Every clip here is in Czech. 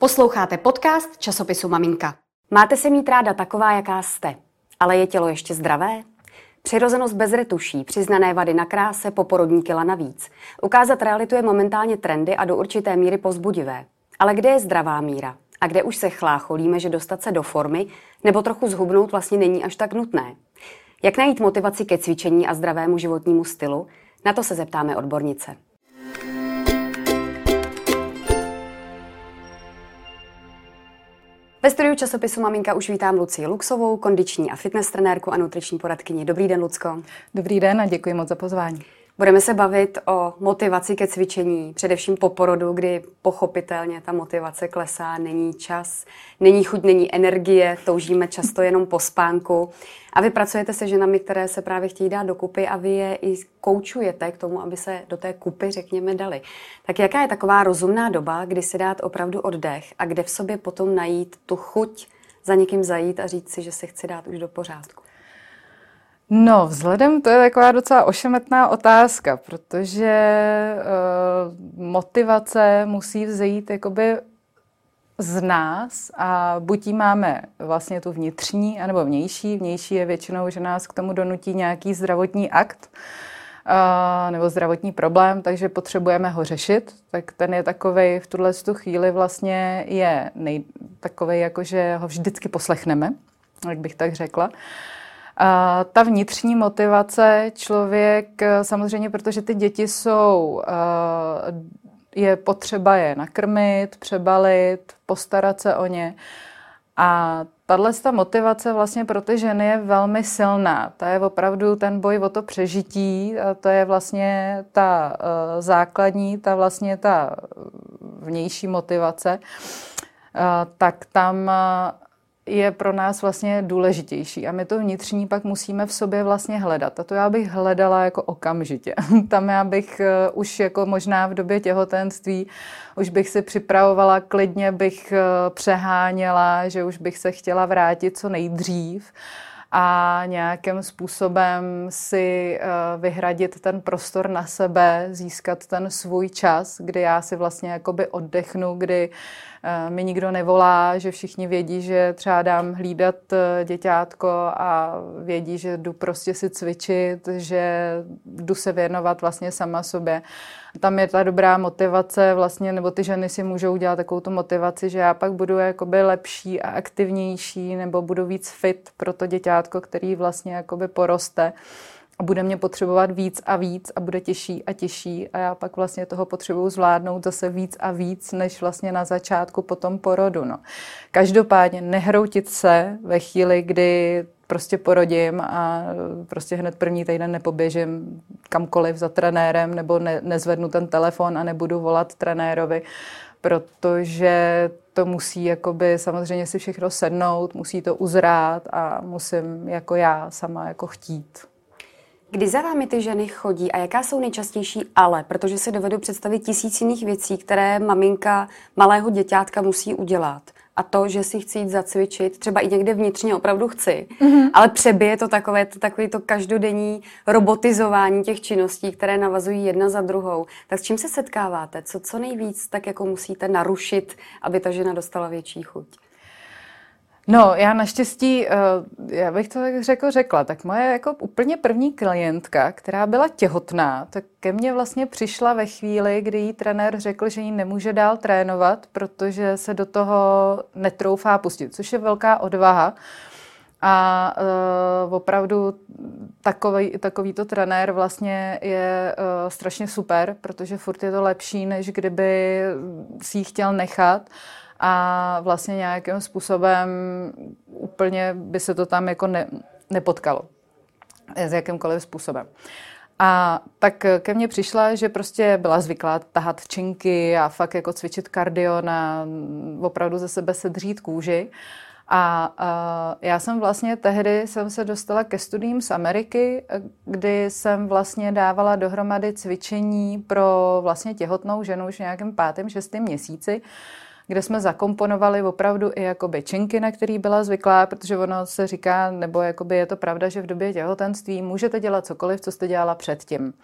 Posloucháte podcast časopisu Maminka. Máte se mít ráda taková, jaká jste, ale je tělo ještě zdravé? Přirozenost bez retuší, přiznané vady na kráse, poporodní kila navíc. Ukázat realitu je momentálně trendy a do určité míry pozbudivé. Ale kde je zdravá míra? A kde už se chlácholíme, že dostat se do formy nebo trochu zhubnout vlastně není až tak nutné? Jak najít motivaci ke cvičení a zdravému životnímu stylu? Na to se zeptáme odbornice. Ve studiu časopisu Maminka už vítám Lucii Luxovou, kondiční a fitness trenérku a nutriční poradkyni. Dobrý den, Lucko. Dobrý den a děkuji moc za pozvání. Budeme se bavit o motivaci ke cvičení, především po porodu, kdy pochopitelně ta motivace klesá, není čas, není chuť, není energie, toužíme často jenom po spánku. A vy pracujete se ženami, které se právě chtějí dát dokupy a vy je i koučujete k tomu, aby se do té kupy, řekněme, dali. Tak jaká je taková rozumná doba, kdy si dát opravdu oddech a kde v sobě potom najít tu chuť za někým zajít a říct si, že se chci dát už do pořádku? No, vzhledem to je taková docela ošemetná otázka, protože uh, motivace musí vzejít jakoby z nás a buď máme vlastně tu vnitřní, anebo vnější. Vnější je většinou, že nás k tomu donutí nějaký zdravotní akt uh, nebo zdravotní problém, takže potřebujeme ho řešit. Tak ten je takový v tuhle tu chvíli vlastně je takový, jako že ho vždycky poslechneme, jak bych tak řekla. Uh, a ta vnitřní motivace člověk, eh, samozřejmě, protože ty děti jsou, eh, je potřeba je nakrmit, přebalit, postarat se o ně. A tahle ta motivace vlastně pro ty ženy je velmi silná. To je opravdu ten boj o to přežití, a to je vlastně ta uh, základní, ta vlastně ta vnější motivace. Tak tam je pro nás vlastně důležitější. A my to vnitřní pak musíme v sobě vlastně hledat. A to já bych hledala jako okamžitě. Tam já bych uh, už jako možná v době těhotenství už bych si připravovala, klidně bych uh, přeháněla, že už bych se chtěla vrátit co nejdřív a nějakým způsobem si uh, vyhradit ten prostor na sebe, získat ten svůj čas, kdy já si vlastně jakoby oddechnu, kdy uh, mi nikdo nevolá, že všichni vědí, že třeba dám hlídat uh, děťátko a vědí, že jdu prostě si cvičit, že jdu se věnovat vlastně sama sobě. Tam je ta dobrá motivace vlastně, nebo ty ženy si můžou udělat takovou tu motivaci, že já pak budu jakoby lepší a aktivnější, nebo budu víc fit pro to děťátko, který vlastně jakoby poroste a bude mě potřebovat víc a víc a bude těžší a těžší a já pak vlastně toho potřebuju zvládnout zase víc a víc, než vlastně na začátku po tom porodu. No. Každopádně nehroutit se ve chvíli, kdy prostě porodím a prostě hned první týden nepoběžím kamkoliv za trenérem nebo ne, nezvednu ten telefon a nebudu volat trenérovi, protože to musí jakoby samozřejmě si všechno sednout, musí to uzrát a musím jako já sama jako chtít. Kdy za vámi ty ženy chodí a jaká jsou nejčastější ale? Protože si dovedu představit tisíc jiných věcí, které maminka malého děťátka musí udělat a to, že si chci jít zacvičit, třeba i někde vnitřně opravdu chci, mm-hmm. ale přebije to takové to, takový to každodenní robotizování těch činností, které navazují jedna za druhou. Tak s čím se setkáváte? Co, co nejvíc tak jako musíte narušit, aby ta žena dostala větší chuť? No, já naštěstí, eh, já bych to tak řekl, řekla, tak moje jako úplně první klientka, která byla těhotná, tak ke mně vlastně přišla ve chvíli, kdy jí trenér řekl, že jí nemůže dál trénovat, protože se do toho netroufá pustit, což je velká odvaha. A uh, opravdu takový, takovýto trenér vlastně je uh, strašně super, protože furt je to lepší, než kdyby si ji chtěl nechat a vlastně nějakým způsobem úplně by se to tam jako ne, nepotkalo. S jakýmkoliv způsobem. A tak ke mně přišla, že prostě byla zvyklá tahat činky a fakt jako cvičit kardio na opravdu ze sebe sedřít kůži. A uh, já jsem vlastně tehdy jsem se dostala ke studiím z Ameriky, kdy jsem vlastně dávala dohromady cvičení pro vlastně těhotnou ženu už v nějakém pátém, šestém měsíci kde jsme zakomponovali opravdu i jakoby činky, na který byla zvyklá, protože ono se říká, nebo jakoby je to pravda, že v době těhotenství můžete dělat cokoliv, co jste dělala předtím.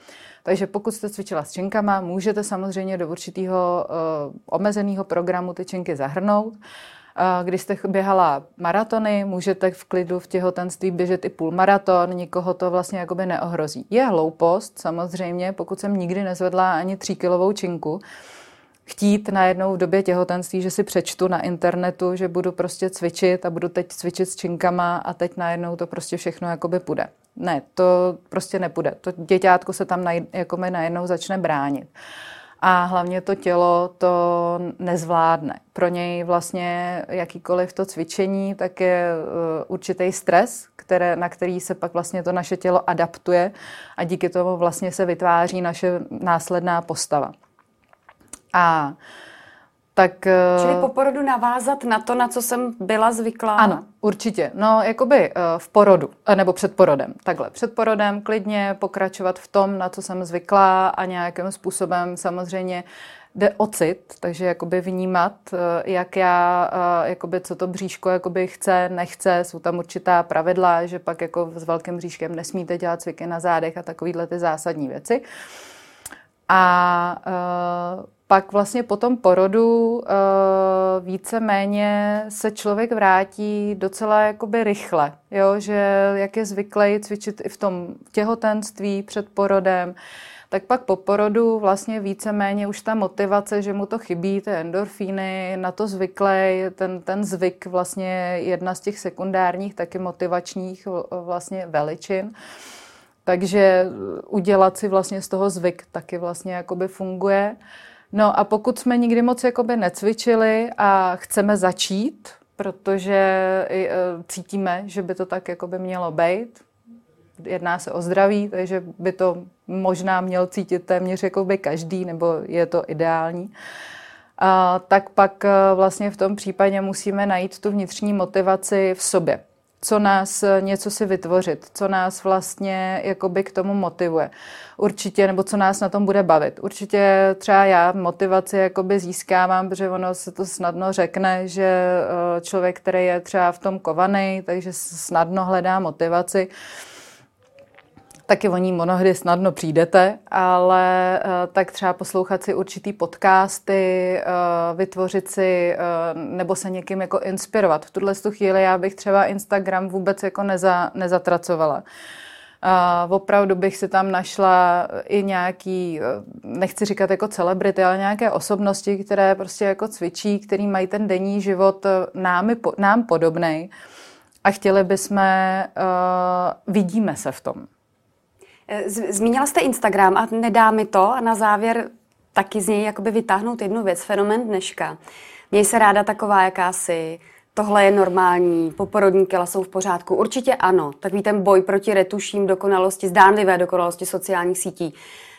Takže pokud jste cvičila s činkama, můžete samozřejmě do určitého uh, omezeného programu ty činky zahrnout. Když jste běhala maratony, můžete v klidu v těhotenství běžet i půlmaraton, nikoho to vlastně jakoby neohrozí. Je hloupost samozřejmě, pokud jsem nikdy nezvedla ani tříkilovou činku, chtít najednou v době těhotenství, že si přečtu na internetu, že budu prostě cvičit a budu teď cvičit s činkama a teď najednou to prostě všechno jakoby půjde. Ne, to prostě nepůjde. To děťátko se tam naj, jako najednou začne bránit. A hlavně to tělo to nezvládne. Pro něj vlastně jakýkoliv to cvičení, tak je uh, určitý stres, které, na který se pak vlastně to naše tělo adaptuje a díky tomu vlastně se vytváří naše následná postava. A tak, eh, Čili po porodu navázat na to, na co jsem byla zvyklá? Ano, určitě. No, jakoby eh, v porodu, eh, nebo před porodem. Takhle, před porodem klidně pokračovat v tom, na co jsem zvyklá a nějakým způsobem samozřejmě jde o cit, takže jakoby vnímat, jak já, jakoby co to bříško jakoby chce, nechce, jsou tam určitá pravidla, že pak jako s velkým bříškem nesmíte dělat cviky na zádech a takovýhle ty zásadní věci. A pak vlastně po tom porodu uh, více-méně se člověk vrátí docela jakoby rychle, jo? že jak je zvyklý cvičit i v tom těhotenství před porodem, tak pak po porodu vlastně více-méně už ta motivace, že mu to chybí, ty endorfíny, na to zvyklý, ten, ten zvyk vlastně jedna z těch sekundárních, taky motivačních vlastně veličin. Takže udělat si vlastně z toho zvyk taky vlastně jakoby funguje. Uh, No a pokud jsme nikdy moc jakoby necvičili a chceme začít, protože e, cítíme, že by to tak jakoby mělo být, jedná se o zdraví, takže by to možná měl cítit téměř jakoby každý, nebo je to ideální, a, tak pak e, vlastně v tom případě musíme najít tu vnitřní motivaci v sobě co nás něco si vytvořit, co nás vlastně jakoby k tomu motivuje. Určitě, nebo co nás na tom bude bavit. Určitě třeba já motivaci jakoby získávám, protože ono se to snadno řekne, že eh, člověk, který je třeba v tom kovaný, takže snadno hledá motivaci taky o ní mnohdy snadno přijdete, ale uh, tak třeba poslouchat si určitý podcasty, uh, vytvořit si uh, nebo se někým jako inspirovat. V tuhle chvíli já bych třeba Instagram vůbec jako neza, nezatracovala. Uh, opravdu bych si tam našla i nějaký, nechci říkat jako celebrity, ale nějaké osobnosti, které prostě jako cvičí, který mají ten denní život námi, nám podobný a chtěli bychom, uh, vidíme se v tom. Eh, zmínila jste Instagram a nedá mi to a na závěr taky z něj jakoby vytáhnout jednu věc, fenomen dneška. Měj se ráda taková, jaká jsi, tohle je normální, poporodní kila jsou v pořádku. Určitě ano, takový ten boj proti retuším dokonalosti, zdánlivé dokonalosti sociálních sítí.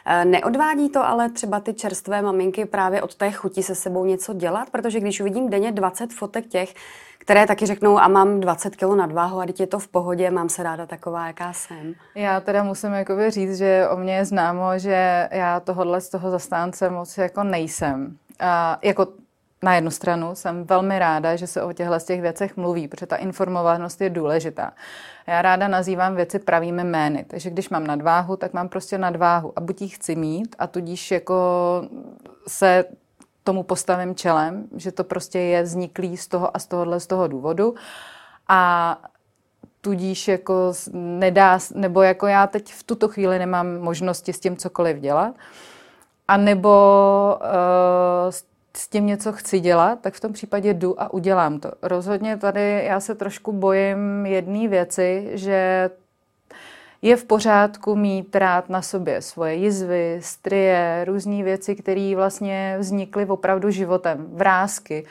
Eh, neodvádí to ale třeba ty čerstvé maminky právě od té chuti se sebou něco dělat? Protože když uvidím denně 20 fotek těch, které taky řeknou, a mám 20 kg nadváhu a teď je to v pohodě, mám se ráda taková, jaká jsem. Já teda musím jakoby říct, že o mě je známo, že já tohohle z toho zastánce moc jako nejsem. A jako na jednu stranu jsem velmi ráda, že se o těchto těch věcech mluví, protože ta informovanost je důležitá. Já ráda nazývám věci pravými jmény, takže když mám nadváhu, tak mám prostě nadváhu a buď ji chci mít a tudíž jako se tomu postavím čelem, že to prostě je vzniklý z toho a z tohohle z toho důvodu. A tudíž jako nedá, nebo jako já teď v tuto chvíli nemám možnosti s tím cokoliv dělat, a nebo uh, s tím něco chci dělat, tak v tom případě jdu a udělám to. Rozhodně tady já se trošku bojím jedné věci, že je v pořádku mít rád na sobě svoje jizvy, strie, různé věci, které vlastně vznikly opravdu životem, vrázky,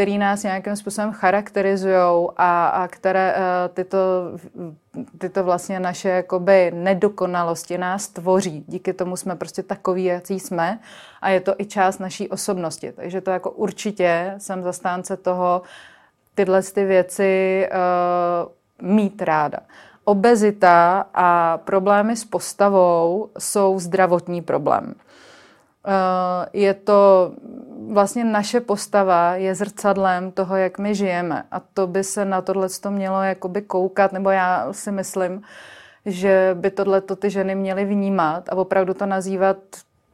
které nás nějakým způsobem charakterizují a, a které uh, tyto, tyto vlastně naše jakoby nedokonalosti nás tvoří. Díky tomu jsme prostě takový, jaký jsme a je to i část naší osobnosti. Takže to jako určitě jsem zastánce toho tyhle ty věci uh, mít ráda. Obezita a problémy s postavou jsou zdravotní problém. Je to vlastně naše postava je zrcadlem toho, jak my žijeme. A to by se na tohle to mělo jakoby koukat, nebo já si myslím, že by tohle ty ženy měly vnímat a opravdu to nazývat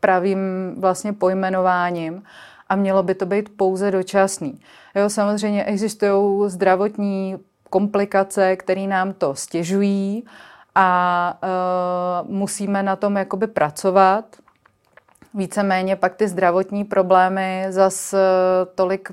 pravým vlastně pojmenováním a mělo by to být pouze dočasný. Jo, samozřejmě existují zdravotní komplikace, které nám to stěžují a uh, musíme na tom jakoby pracovat. Víceméně pak ty zdravotní problémy zas tolik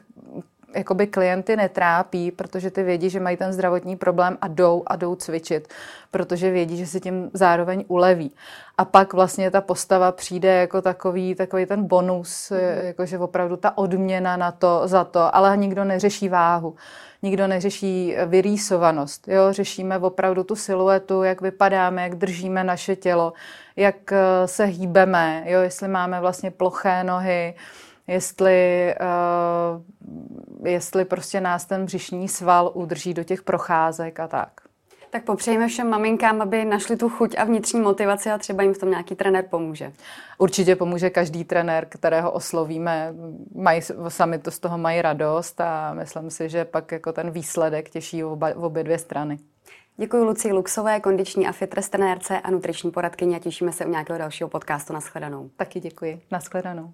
jakoby klienty netrápí, protože ty vědí, že mají ten zdravotní problém a jdou a jdou cvičit, protože vědí, že si tím zároveň uleví. A pak vlastně ta postava přijde jako takový, takový ten bonus, mm. jakože opravdu ta odměna na to, za to, ale nikdo neřeší váhu. Nikdo neřeší vyrýsovanost. Jo? Řešíme opravdu tu siluetu, jak vypadáme, jak držíme naše tělo, jak eh, se hýbeme, jo? jestli máme vlastně ploché nohy, jestli, uh, jestli prostě nás ten břišní sval udrží do těch procházek a tak. Tak popřejme všem maminkám, aby našli tu chuť a vnitřní motivaci a třeba jim v tom nějaký trenér pomůže. Určitě pomůže každý trenér, kterého oslovíme. Mají, sami to z toho mají radost a myslím si, že pak jako ten výsledek těší oba, obě dvě strany. Děkuji Luci Luxové, kondiční a fitness trenérce a nutriční poradkyně a těšíme se u nějakého dalšího podcastu. Naschledanou. Taky děkuji. Naschledanou.